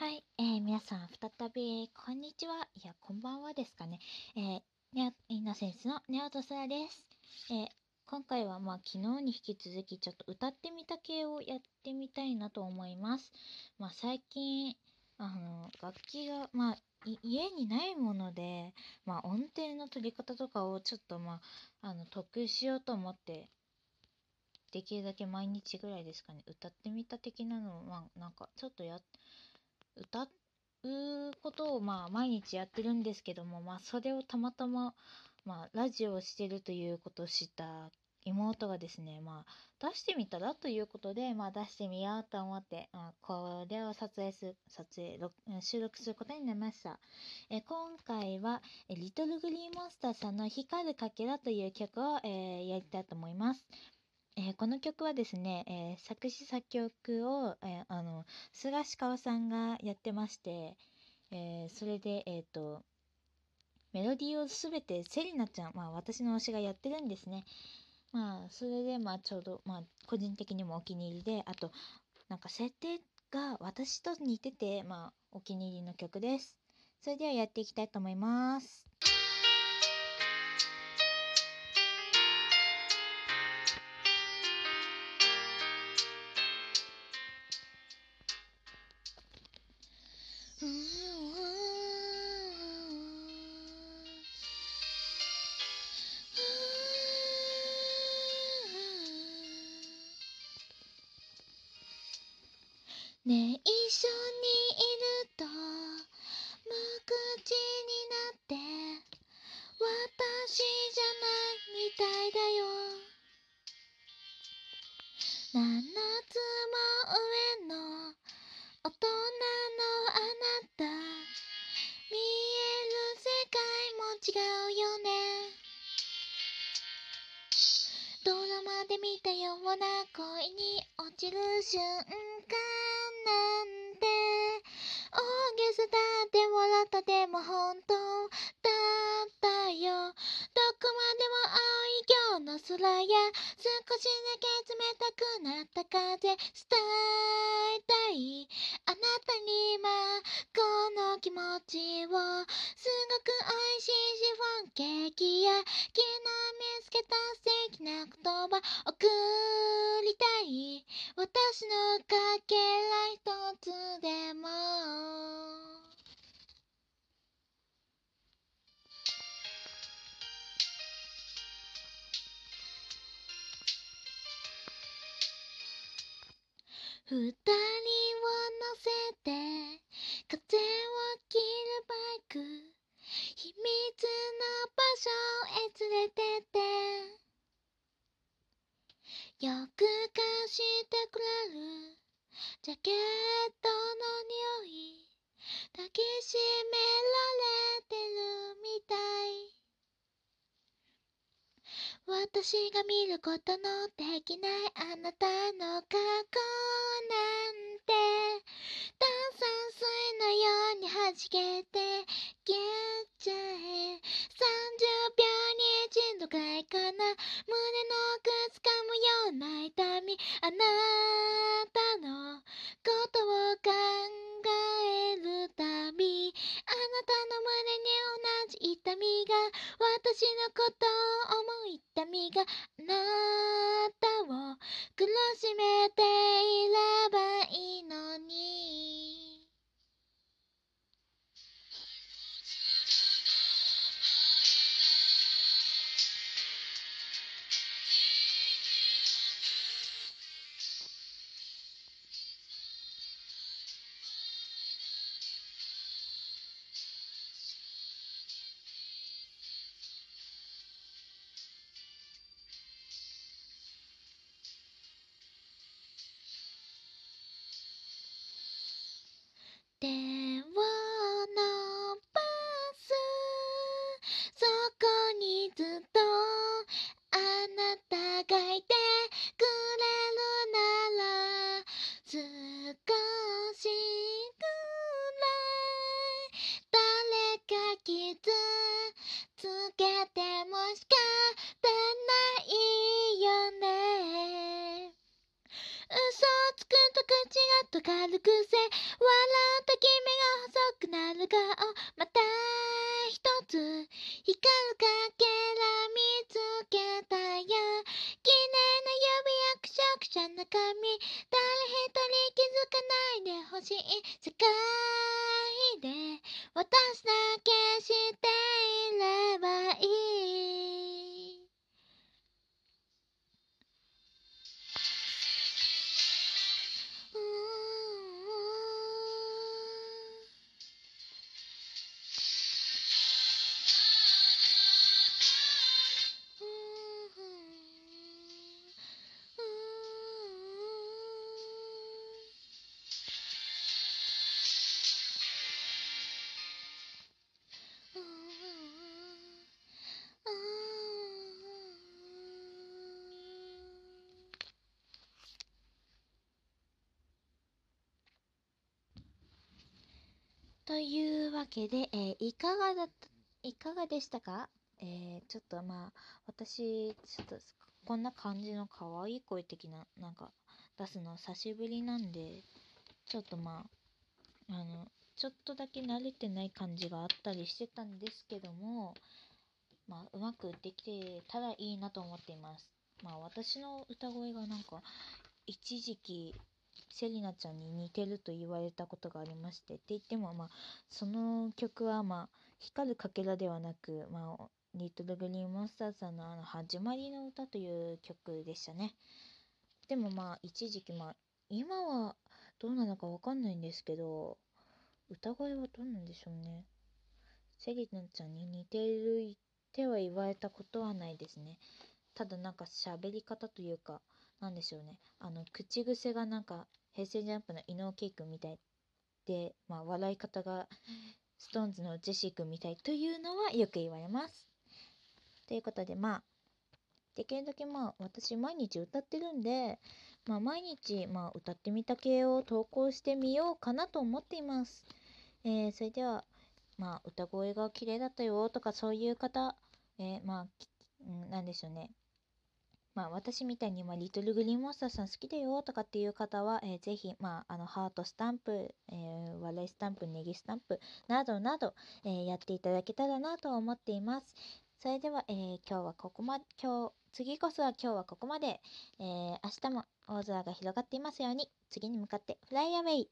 はい、えー、皆さん、再び、こんにちは。いや、こんばんはですかね。えー、ネオイノセンスのネオトスラです。えー、今回は、まあ、昨日に引き続き、ちょっと歌ってみた系をやってみたいなと思います。まあ、最近、あの、楽器が、まあ、家にないもので、まあ、音程の取り方とかをちょっと、まあ、あの、得しようと思って、できるだけ毎日ぐらいですかね、歌ってみた的なのを、まあ、なんか、ちょっとやっ歌うことをまあ毎日やってるんですけどもまあそれをたまたままあラジオをしてるということを知った妹がですねまあ出してみたらということでまあ出してみようと思って、まあ、これを撮影する撮影収録することになりました。え今回はえリトルグリーンモンスターさんの光るかけらという曲を、えー、やりたいと思います。えー、この曲はですね、えー、作詞作曲を、えー、あの菅氏川さんがやってまして、えそれで、えーと、メロディーをすべてセリナちゃん、まあ、私の推しがやってるんですね。まあそれで、まあ、ちょうど、まあ、個人的にもお気に入りであとなんか設定が私と似てて、まあ、お気に入りの曲です。それではやっていきたいと思います。ねえ一緒にいると無口になって私じゃないみたいだよ。7つも上の大人のあなた。見える世界も違うよね。ドラマで見たような恋に落ちる瞬間。なんて大げさだって笑ったでも本当。だったよ。どこまでも青い今日の空や少しだけ冷たくなった風伝えたい。あなたに今この気持ちを。すごく美味しいシフォンケーキや。昨日見つけた素敵な言葉送りたい。私のかけら一つでも。二人を乗せて風を切るバイク。秘密の場所へ連れてって。よく貸してくれる。ジャケットの匂い抱きしめられてるみたい。私が見ることのできないあなたの過去なんて炭酸水のように弾けて消えちゃえ30秒に一度くらいかな胸の奥つかむような痛みあなたのことを考えるたびあなたの胸に同じ痛みが私のことをがあなたを苦しめていればいいのに。手を伸ばすそこにずっとあなたがいてくれるなら少しくらい。誰か傷つけても仕方口がと軽くせ笑った君が細くなる顔また一つ光るかけら見つけたよ。綺麗な指やくしゃくしゃな髪誰一人気づかないでほしい世界で私だけしてというわけで、えーいかがだった、いかがでしたか？えーちょっとまあ、私、ちょっとこんな感じの可愛い声的な、なんか出すの久しぶりなんで、ちょっとまあ、あの、ちょっとだけ慣れてない感じがあったりしてたんですけども、まあ、うまくできてたらいいなと思っています。まあ、私の歌声がなんか、一時期、セリナちゃんに似てると言われたことがありまして、って言っても、まあ、その曲は、まあ、光るかけらではなく、まあ、リトルグリーンモンスターズさんのあの、始まりの歌という曲でしたね。でもまあ、一時期、まあ、今はどうなのかわかんないんですけど、歌声はどうなんでしょうね。セリナちゃんに似てるっては言われたことはないですね。ただなんか喋り方というか、なんでしょうね。あの、口癖がなんか、平成ジャンプの伊野尾圭君みたいで、まあ、笑い方が、ストーンズのジェシー君みたいというのはよく言われます。ということで、まあ、できるだけまあ、私毎日歌ってるんで、まあ、毎日、まあ、歌ってみた系を投稿してみようかなと思っています。えー、それでは、まあ、歌声が綺麗だったよとか、そういう方、えー、まあ、うん、なんでしょうね。まあ、私みたいに、まあ、リトルグリーンモンスターさん好きだよとかっていう方は、えーぜひ、まあ、あの、ハートスタンプ、えー笑いスタンプ、ネギスタンプ、などなど、えーやっていただけたらなと思っています。それでは、えー今日はここま、今日、次こそは今日はここまで、えー明日も大空が広がっていますように、次に向かってフライアウェイ